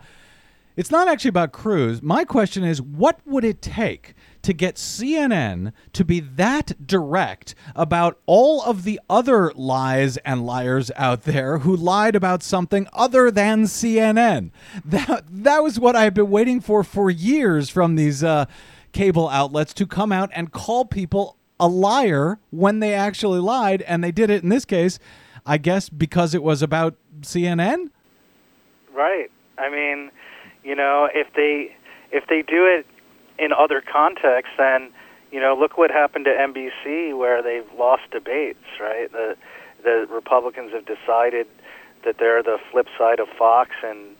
it's not actually about Cruz. My question is what would it take to get CNN to be that direct about all of the other lies and liars out there who lied about something other than CNN? That, that was what I've been waiting for for years from these uh, cable outlets to come out and call people a liar when they actually lied. And they did it in this case, I guess, because it was about CNN. Right. I mean, you know, if they if they do it in other contexts, then you know, look what happened to NBC where they've lost debates. Right. The the Republicans have decided that they're the flip side of Fox, and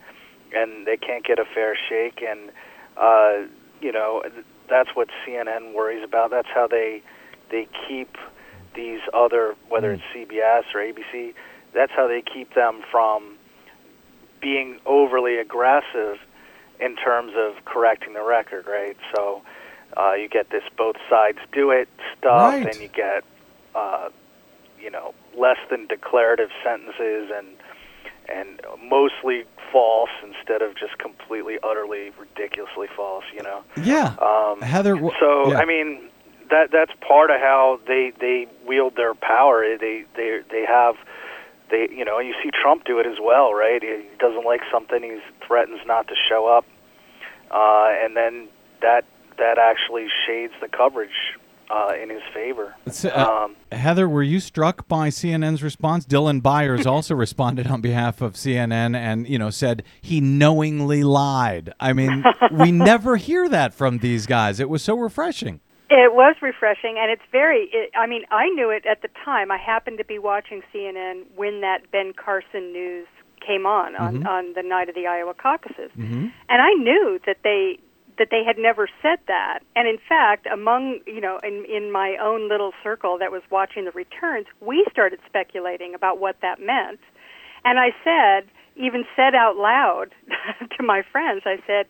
and they can't get a fair shake, and uh, you know, that's what CNN worries about. That's how they they keep these other, whether it's CBS or ABC, that's how they keep them from being overly aggressive in terms of correcting the record, right? So uh, you get this both sides do it stuff, Right. and you get uh, you know less than declarative sentences and and mostly false instead of just completely utterly ridiculously false, you know. Yeah. Um, Heather. wh- so yeah. I mean, that that's part of how they they wield their power. They they they have they you know you see Trump do it as well, right? He doesn't like something, he threatens not to show up, uh, and then that that actually shades the coverage uh, in his favor. Uh, Um, Heather, were you struck by CNN's response? Dylan Byers <laughs> also responded on behalf of CNN and, you know, said he knowingly lied. I mean, we <laughs> never hear that from these guys. It was so refreshing. It was refreshing, and it's very. It, I mean, I knew it at the time. I happened to be watching CNN when that Ben Carson news came on on, mm-hmm. on the night of the Iowa caucuses, mm-hmm. and I knew that they that they had never said that. And in fact, among you know, in in my own little circle that was watching the returns, we started speculating about what that meant. And I said, even said out loud <laughs> to my friends, I said,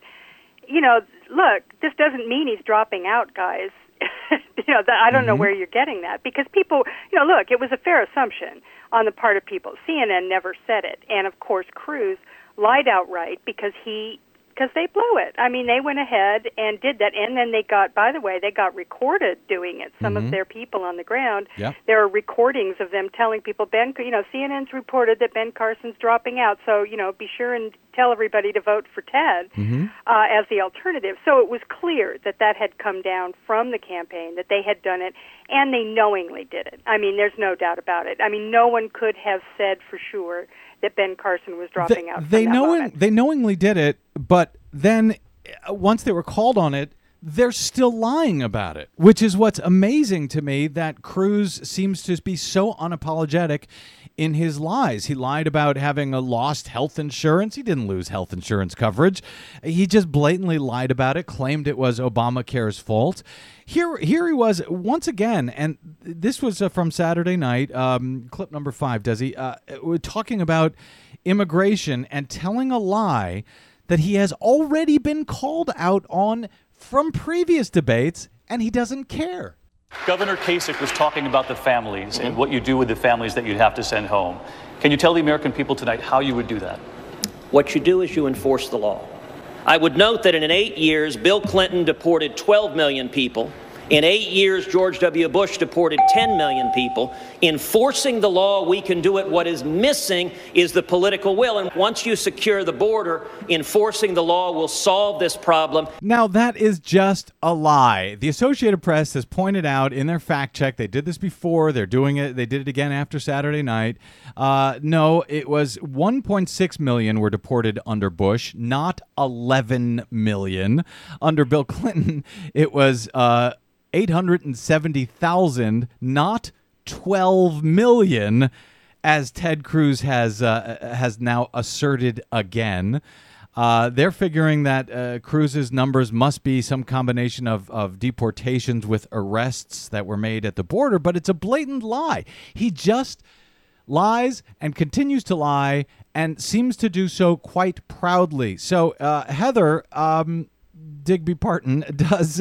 you know, look, this doesn't mean he's dropping out, guys. <laughs> you know, that, I don't know mm-hmm. where you're getting that because people, you know, look, it was a fair assumption on the part of people. CNN never said it, and of course, Cruz lied outright because he because they blew it. I mean, they went ahead and did that, and then they got. By the way, they got recorded doing it. Some of their people on the ground. Yep. There are recordings of them telling people Ben. You know, CNN's reported that Ben Carson's dropping out, so you know, be sure and tell everybody to vote for Ted uh, as the alternative. So it was clear that that had come down from the campaign, that they had done it, and they knowingly did it. I mean, there's no doubt about it. I mean, no one could have said for sure that Ben Carson was dropping they, out. they knowing moment. they knowingly did it, but then uh, once they were called on it, they're still lying about it, which is what's amazing to me. That Cruz seems to be so unapologetic in his lies. He lied about having a lost health insurance. He didn't lose health insurance coverage. He just blatantly lied about it, claimed it was Obamacare's fault. Here, here he was once again, and this was uh, from Saturday night, um, clip number five. Does he? Uh, talking about immigration and telling a lie that he has already been called out on from previous debates, and he doesn't care. Governor Kasich was talking about the families and what you do with the families that you'd have to send home. Can you tell the American people tonight how you would do that? What you do is you enforce the law. I would note that in eight years, Bill Clinton deported 12 million people. In eight years, George W. Bush deported 10 million people. Enforcing the law, we can do it. What is missing is the political will. And once you secure the border, enforcing the law will solve this problem. Now, that is just a lie. The Associated Press has pointed out in their fact check, they did this before, they're doing it, they did it again after Saturday night. Uh, no, it was 1.6 million were deported under Bush, not 11 million. Under Bill Clinton, it was uh, 870,000, not 12 million, as Ted Cruz has uh, has now asserted again. Uh, they're figuring that uh, Cruz's numbers must be some combination of, of deportations with arrests that were made at the border, but it's a blatant lie. He just lies and continues to lie and seems to do so quite proudly. So, uh, Heather um, Digby Parton <laughs> does.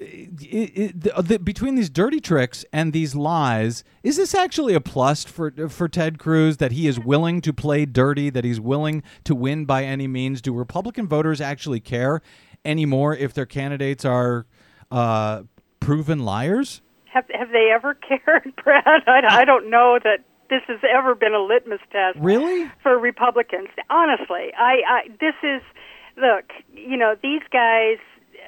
It, it, the, the, between these dirty tricks and these lies, is this actually a plus for for Ted Cruz that he is willing to play dirty, that he's willing to win by any means? Do Republican voters actually care anymore if their candidates are uh, proven liars? Have have they ever <laughs> cared, Brad? I, I don't know that this has ever been a litmus test. Really? For Republicans, honestly, I, I this is look. You know, these guys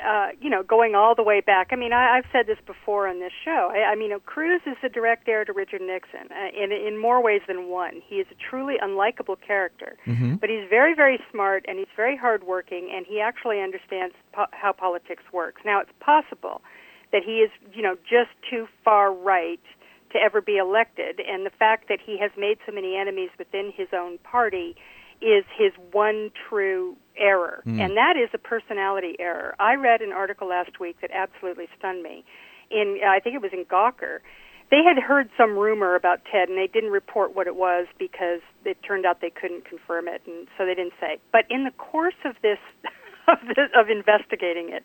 uh, you know, going all the way back. I mean, I, I've said this before on this show. I, I mean, Cruz is the direct heir to Richard Nixon uh, in in more ways than one. He is a truly unlikable character, Mm-hmm. but he's very, very smart and he's very hardworking, and he actually understands po- how politics works. Now, it's possible that he is, you know, just too far right to ever be elected, and the fact that he has made so many enemies within his own party is his one true error, Mm. and that is a personality error. I read an article last week that absolutely stunned me. In I think it was in Gawker. They had heard some rumor about Ted, and they didn't report what it was because it turned out they couldn't confirm it, and so they didn't say. But in the course of this, <laughs> of, this, of investigating it,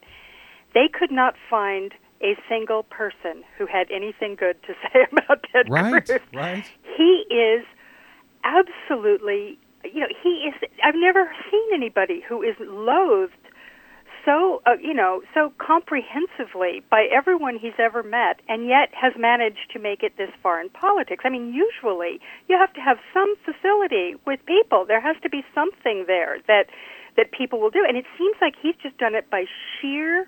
they could not find a single person who had anything good to <laughs> say about Ted Right, Cruz. right. He is absolutely, you know, he is. I've never seen anybody who is loathed so, uh, you know, so comprehensively by everyone he's ever met, and yet has managed to make it this far in politics. I mean, usually you have to have some facility with people. There has to be something there that that people will do, and it seems like he's just done it by sheer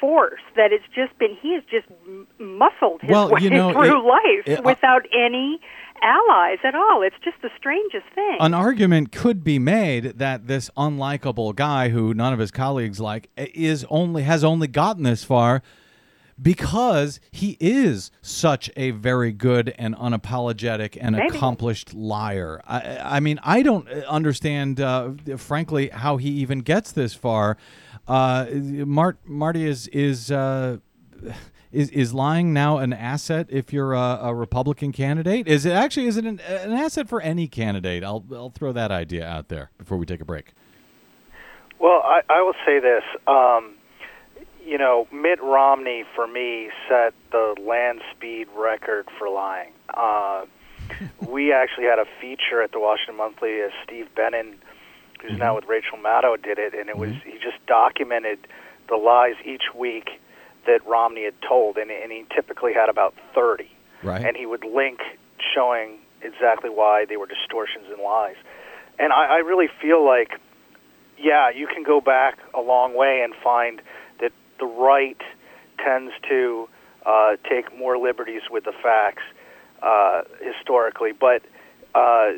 force. That it's just been he has just muscled his Well, way you know, <laughs> through it- life it- uh, without any allies at all. It's just the strangest thing. An argument could be made that this unlikable guy who none of his colleagues like is only has only gotten this far because he is such a very good and unapologetic and Maybe. accomplished liar. I, I mean, I don't understand, uh, frankly, how he even gets this far. Uh, Mart, Marty is is. Uh, is, is lying now an asset if you're a, a Republican candidate? Is it actually is it an, an asset for any candidate? I'll I'll throw that idea out there before we take a break. Well, I, I will say this. Um, you know, Mitt Romney for me set the land speed record for lying. Uh, <laughs> we actually had a feature at the Washington Monthly as Steve Benen who's now mm-hmm. with Rachel Maddow, did it, and it was mm-hmm. he just documented the lies each week that Romney had told, and, and he typically had about thirty, Right. and he would link showing exactly why they were distortions and lies, and I, I really feel like, yeah, you can go back a long way and find the right tends to uh, take more liberties with the facts uh, historically, but uh,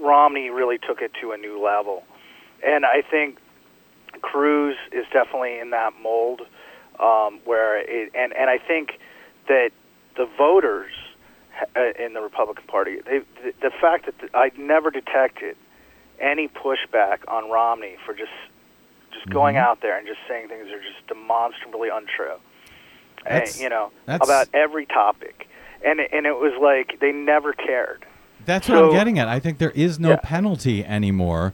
Romney really took it to a new level, and I think Cruz is definitely in that mold um, where it, and and I think that the voters uh, in the Republican Party, they, the, the fact that the, I never detected any pushback on Romney for just just going mm-hmm. out there and just saying things that are just demonstrably untrue, and, you know, that's- about every topic, and it, and it was like they never cared. That's what I'm getting at. I think there is no Yeah. penalty anymore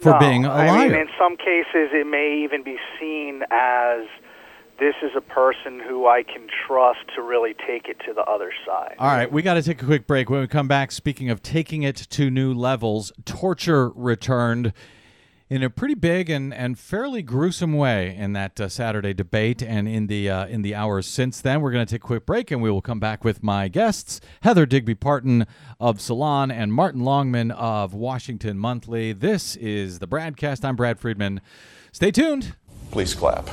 for No, being a liar. mean, in some cases, it may even be seen as this is a person who I can trust to really take it to the other side. All right, we got to take a quick break. When we come back, speaking of taking it to new levels, torture returned in a pretty big and, and fairly gruesome way in that uh, Saturday debate and in the uh, in the hours since then. We're going to take a quick break and we will come back with my guests, Heather Digby Parton of Salon and Martin Longman of Washington Monthly. This is the Bradcast. I'm Brad Friedman. Stay tuned. Please clap.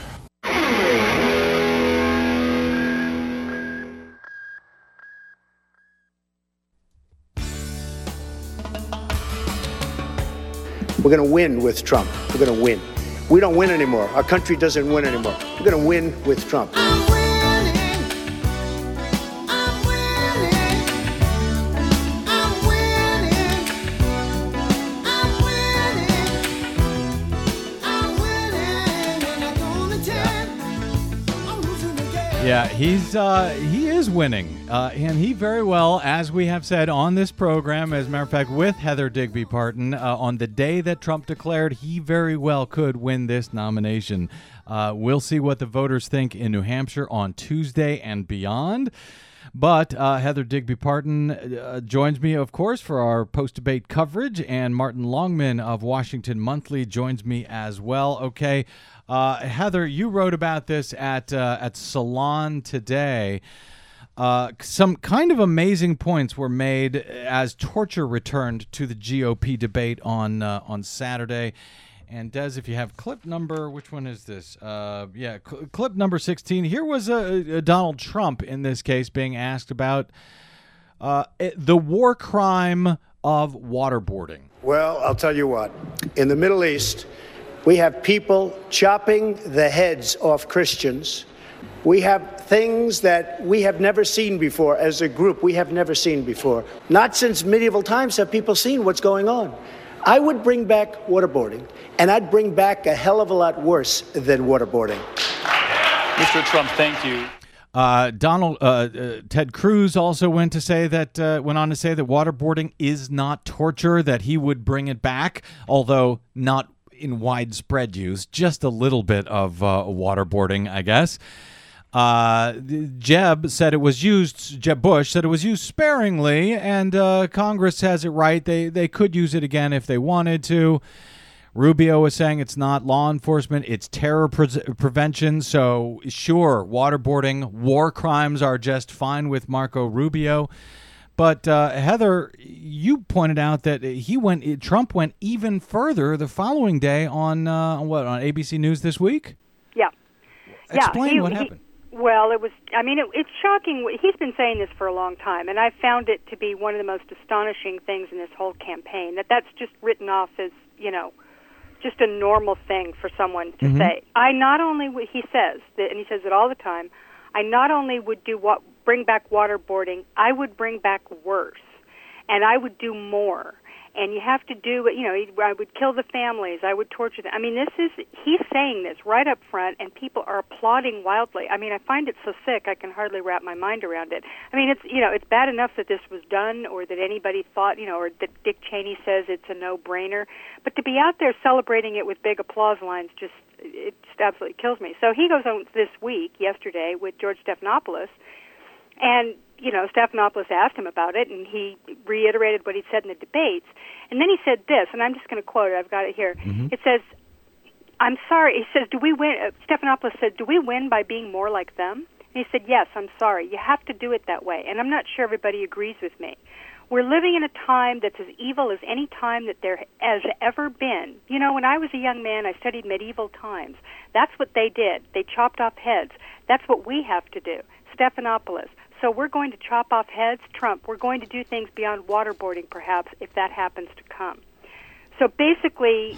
We're going to win with Trump. We're going to win. We don't win anymore. Our country doesn't win anymore. We're going to win with Trump. Yeah, he's uh, he is winning, uh, and he very well, as we have said on this program, as a matter of fact, with Heather Digby Parton, uh, on the day that Trump declared, he very well could win this nomination. Uh, we'll see what the voters think in New Hampshire on Tuesday and beyond. But uh, Heather Digby Parton uh, joins me, of course, for our post debate coverage, and Martin Longman of Washington Monthly joins me as well. Okay, uh, Heather, you wrote about this at uh, at Salon today. Uh, some kind of amazing points were made as torture returned to the GOP debate on uh, on Saturday. And Des, if you have clip number, which one is this? Uh, yeah, cl- clip number sixteen. Here was a, Donald Trump in this case being asked about uh, it- the war crime of waterboarding. Well, I'll tell you what. In the Middle East, we have people chopping the heads off Christians. We have things that we have never seen before as a group. We have never seen before. Not since medieval times have people seen what's going on. I would bring back waterboarding, and I'd bring back a hell of a lot worse than waterboarding. Mr. Trump, thank you. Uh, Donald uh, uh, Ted Cruz also went to say that uh, went on to say that waterboarding is not torture. That he would bring it back, although not in widespread use. Just a little bit of uh, waterboarding, I guess. Uh, Jeb said it was used. Jeb Bush said it was used sparingly, and uh, Congress has it right. They they could use it again if they wanted to. Rubio was saying it's not law enforcement, it's terror pre- prevention. So, sure, waterboarding, war crimes are just fine with Marco Rubio. But uh, Heather, you pointed out that he went. Trump went even further the following day on uh, what on ABC News this week. Yeah. Explain yeah, he- what he- happened. well, it was. I mean, it, it's shocking. He's been saying this for a long time, and I found it to be one of the most astonishing things in this whole campaign. That that's just written off as you know, just a normal thing for someone to Mhm. say. I not only he says that, and he says it all the time. I not only would do what bring back waterboarding, I would bring back worse, and I would do more. And you have to do, you know, I would kill the families. I would torture them. I mean, this is he's saying this right up front, and people are applauding wildly. I mean, I find it so sick I can hardly wrap my mind around it. I mean, it's you know, it's bad enough that this was done, or that anybody thought, you know, or that Dick Cheney says it's a no-brainer. But to be out there celebrating it with big applause lines just it just absolutely kills me. So he goes on this week, yesterday, with George Stephanopoulos, and you know, Stephanopoulos asked him about it, and he reiterated what he'd said in the debates. And then he said this, and I'm just going to quote it. I've got it here. It says, "I'm sorry." He says, "Do we win?" Uh, Stephanopoulos said, "Do we win by being more like them?" And he said, "Yes. I'm sorry. You have to do it that way." And I'm not sure everybody agrees with me. We're living in a time that's as evil as any time that there has ever been. You know, when I was a young man, I studied medieval times. That's what they did. They chopped off heads. That's what we have to do. Stephanopoulos. So we're going to chop off heads. Trump. We're going to do things beyond waterboarding, perhaps, if that happens to come. So basically,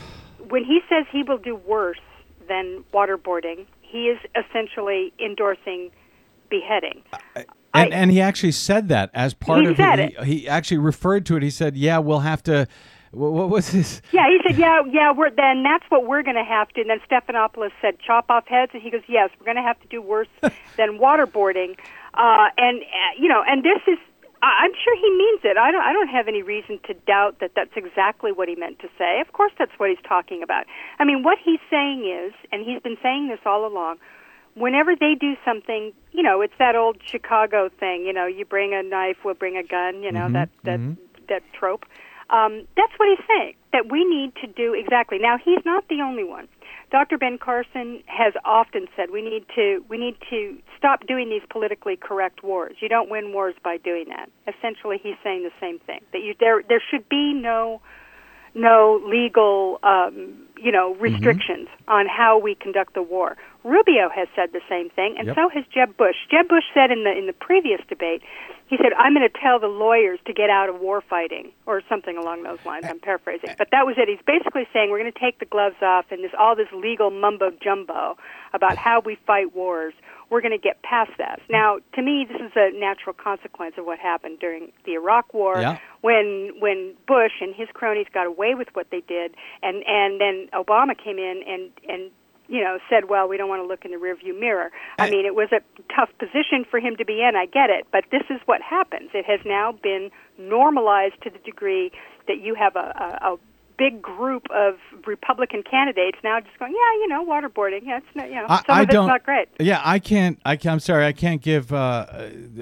when he says he will do worse than waterboarding, he is essentially endorsing beheading. Uh, and, and he actually said that as part of it. He, he actually referred to it. He said, "Yeah, we'll have to." What, what was this? Yeah, he said, yeah, yeah, we're then that's what we're going to have to. And then Stephanopoulos said, chop off heads, and he goes, yes, we're going to have to do worse <laughs> than waterboarding. Uh, and uh, you know, and this is, I'm sure he means it. I don't, I don't have any reason to doubt that that's exactly what he meant to say. Of course, that's what he's talking about. I mean, what he's saying is, and he's been saying this all along. Whenever they do something, you know, it's that old Chicago thing. You know, you bring a knife, we'll bring a gun. You know that that that trope. Um, that's what he's saying. That we need to do exactly. Now he's not the only one. Dr. Ben Carson has often said we need to we need to stop doing these politically correct wars. You don't win wars by doing that. Essentially, he's saying the same thing. That you there there should be no no legal um, you know mm-hmm. restrictions on how we conduct the war. Rubio has said the same thing, and Yep. so has Jeb Bush. Jeb Bush said in the in the previous debate, he said, "I'm going to tell the lawyers to get out of war fighting," or something along those lines. I'm paraphrasing, but that was it. He's basically saying we're going to take the gloves off, and this all this legal mumbo jumbo about how we fight wars. We're going to get past that. Mm. Now, to me, this is a natural consequence of what happened during the Iraq War Yeah. when when Bush and his cronies got away with what they did, and and then Obama came in and and you know said, well, we don't want to look in the rearview mirror. I mean, it was a tough position for him to be in. I get it, but this is what happens. It has now been normalized to the degree that you have a, a, a big group of Republican candidates now just going, yeah, you know, waterboarding. Yeah, it's not, you know, I, some I of it's don't. not great. Yeah, I can't. I can, I'm sorry. I can't give uh,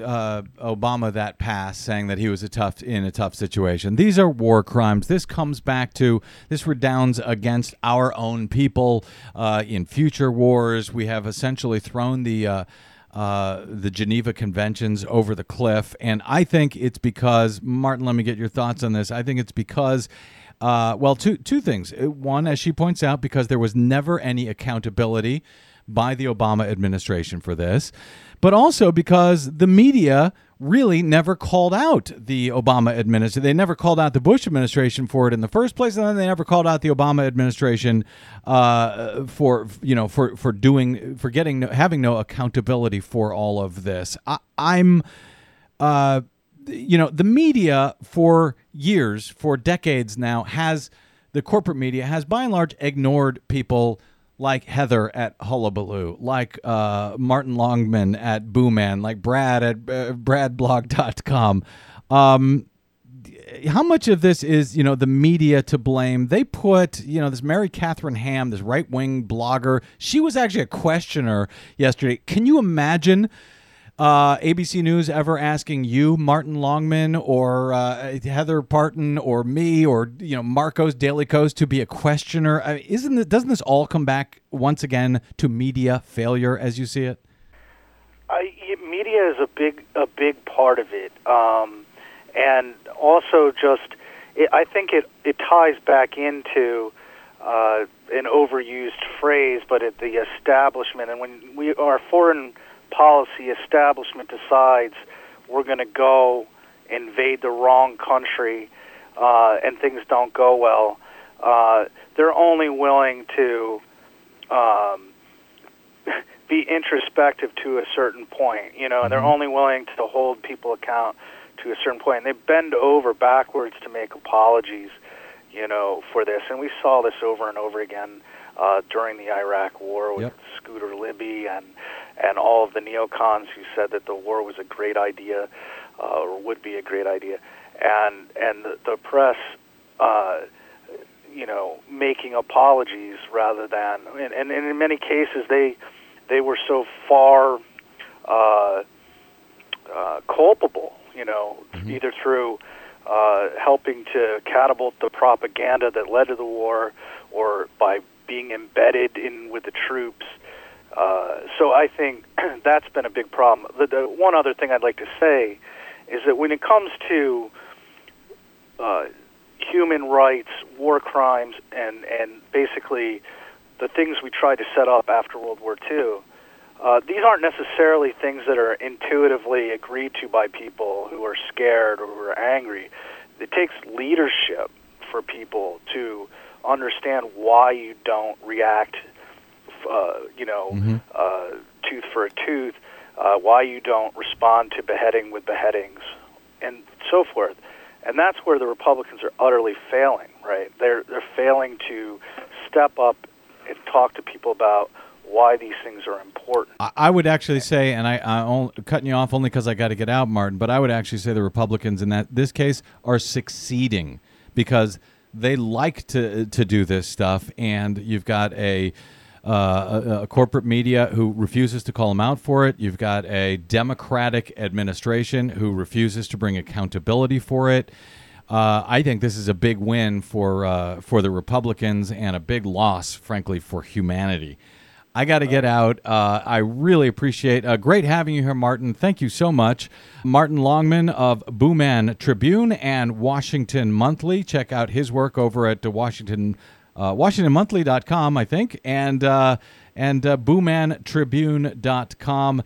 uh, Obama that pass, saying that he was a tough in a tough situation. These are war crimes. This comes back to this redounds against our own people uh, in future wars. We have essentially thrown the. Uh, uh, the Geneva Conventions over the cliff. And I think it's because, Martin, let me get your thoughts on this. I think it's because, uh, well, two, two things. Uh, One, as she points out, because there was never any accountability by the Obama administration for this, but also because the media really never called out the Obama administration. They never called out the Bush administration for it in the first place, and then they never called out the Obama administration uh, for you know for for doing for getting having no accountability for all of this. I, I'm. Uh, you know, the media for years, for decades now, has the corporate media has by and large ignored people like Heather at Hullabaloo, like uh, Martin Longman at Booman, like Brad at uh, bradblog.com. Um, how much of this is you know the media to blame? They put you know this Mary Catherine Ham, this right wing blogger. She was actually a questioner yesterday. Can you imagine? Uh, ABC News ever asking you, Martin Longman, or uh, Heather Parton, or me, or you know Markos Daily Kos to be a questioner? I mean, isn't it? Doesn't this all come back once again to media failure, as you see it? I, media is a big a big part of it, um, and also just it, I think it it ties back into uh, an overused phrase, but it, the establishment, and when we our foreign policy establishment decides we're going to go invade the wrong country uh, and things don't go well, uh, they're only willing to. Um, <laughs> be introspective to a certain point. You know, they're only willing to hold people account to a certain point. And they bend over backwards to make apologies, you know, for this. And we saw this over and over again uh, during the Iraq War with Scooter Libby and and all of the neocons who said that the war was a great idea uh, or would be a great idea, and and the, the press. Uh, you know, making apologies rather than, and, and, and in many cases they they were so far uh, uh, culpable, you know, either through uh, helping to catapult the propaganda that led to the war or by being embedded in with the troops. Uh, so I think <clears throat> that's been a big problem. The, the one other thing I'd like to say is that when it comes to uh, human rights, war crimes, and and basically the things we tried to set up after World War II, uh, these aren't necessarily things that are intuitively agreed to by people who are scared or who are angry. It takes leadership for people to understand why you don't react, uh, you know, uh, tooth for a tooth, uh, why you don't respond to beheading with beheadings, and so forth. And that's where the Republicans are utterly failing, right? They're they're failing to step up and talk to people about why these things are important. I- I would actually say, and I, I only, cutting you off only because I got to get out, Martin. But I would actually say the Republicans in that this case are succeeding because they like to to do this stuff, and you've got a. Uh, a, a corporate media who refuses to call them out for it. You've got a Democratic administration who refuses to bring accountability for it. Uh, I think this is a big win for uh, for the Republicans and a big loss, frankly, for humanity. I got to get out. Uh, I really appreciate. Uh, great having you here, Martin. Thank you so much, Martin Longman of Booman Tribune and Washington Monthly. Check out his work over at uh, Washington uh, WashingtonMonthly.com, I think, and uh, and uh, BoomanTribune.com.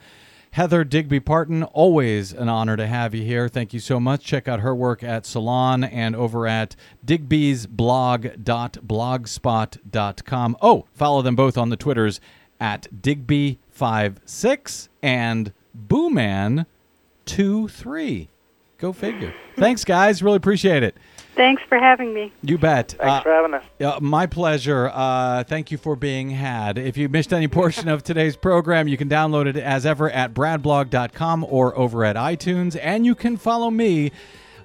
Heather Digby Parton, always an honor to have you here. Thank you so much. Check out her work at Salon and over at digby'sblog.blogspot.com. Oh, follow them both on the Twitters at Digby56 and Booman23. Go figure. Thanks, guys. Really appreciate it. Thanks for having me. You bet. Thanks for having us. Yeah, my pleasure. Uh, thank you for being had. If you missed any portion of today's program, you can download it as ever at bradblog.com or over at iTunes. And you can follow me,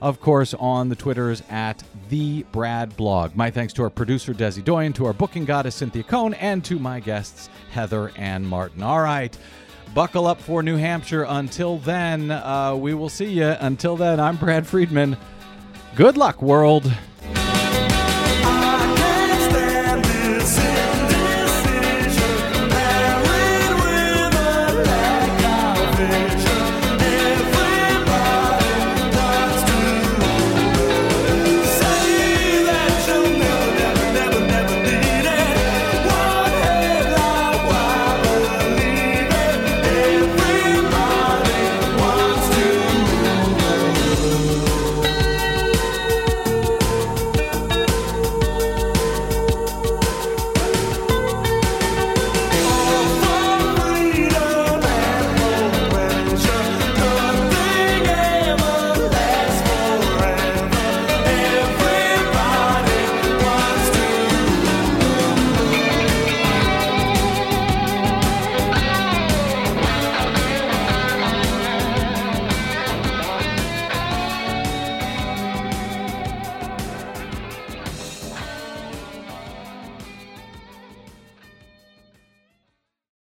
of course, on the Twitters at the Brad Blog. My thanks to our producer, Desi Doyen, to our booking goddess, Cynthia Cohn, and to my guests, Heather and Martin. All right. Buckle up for New Hampshire. Until then, uh, we will see you. Until then, I'm Brad Friedman. Good luck, world.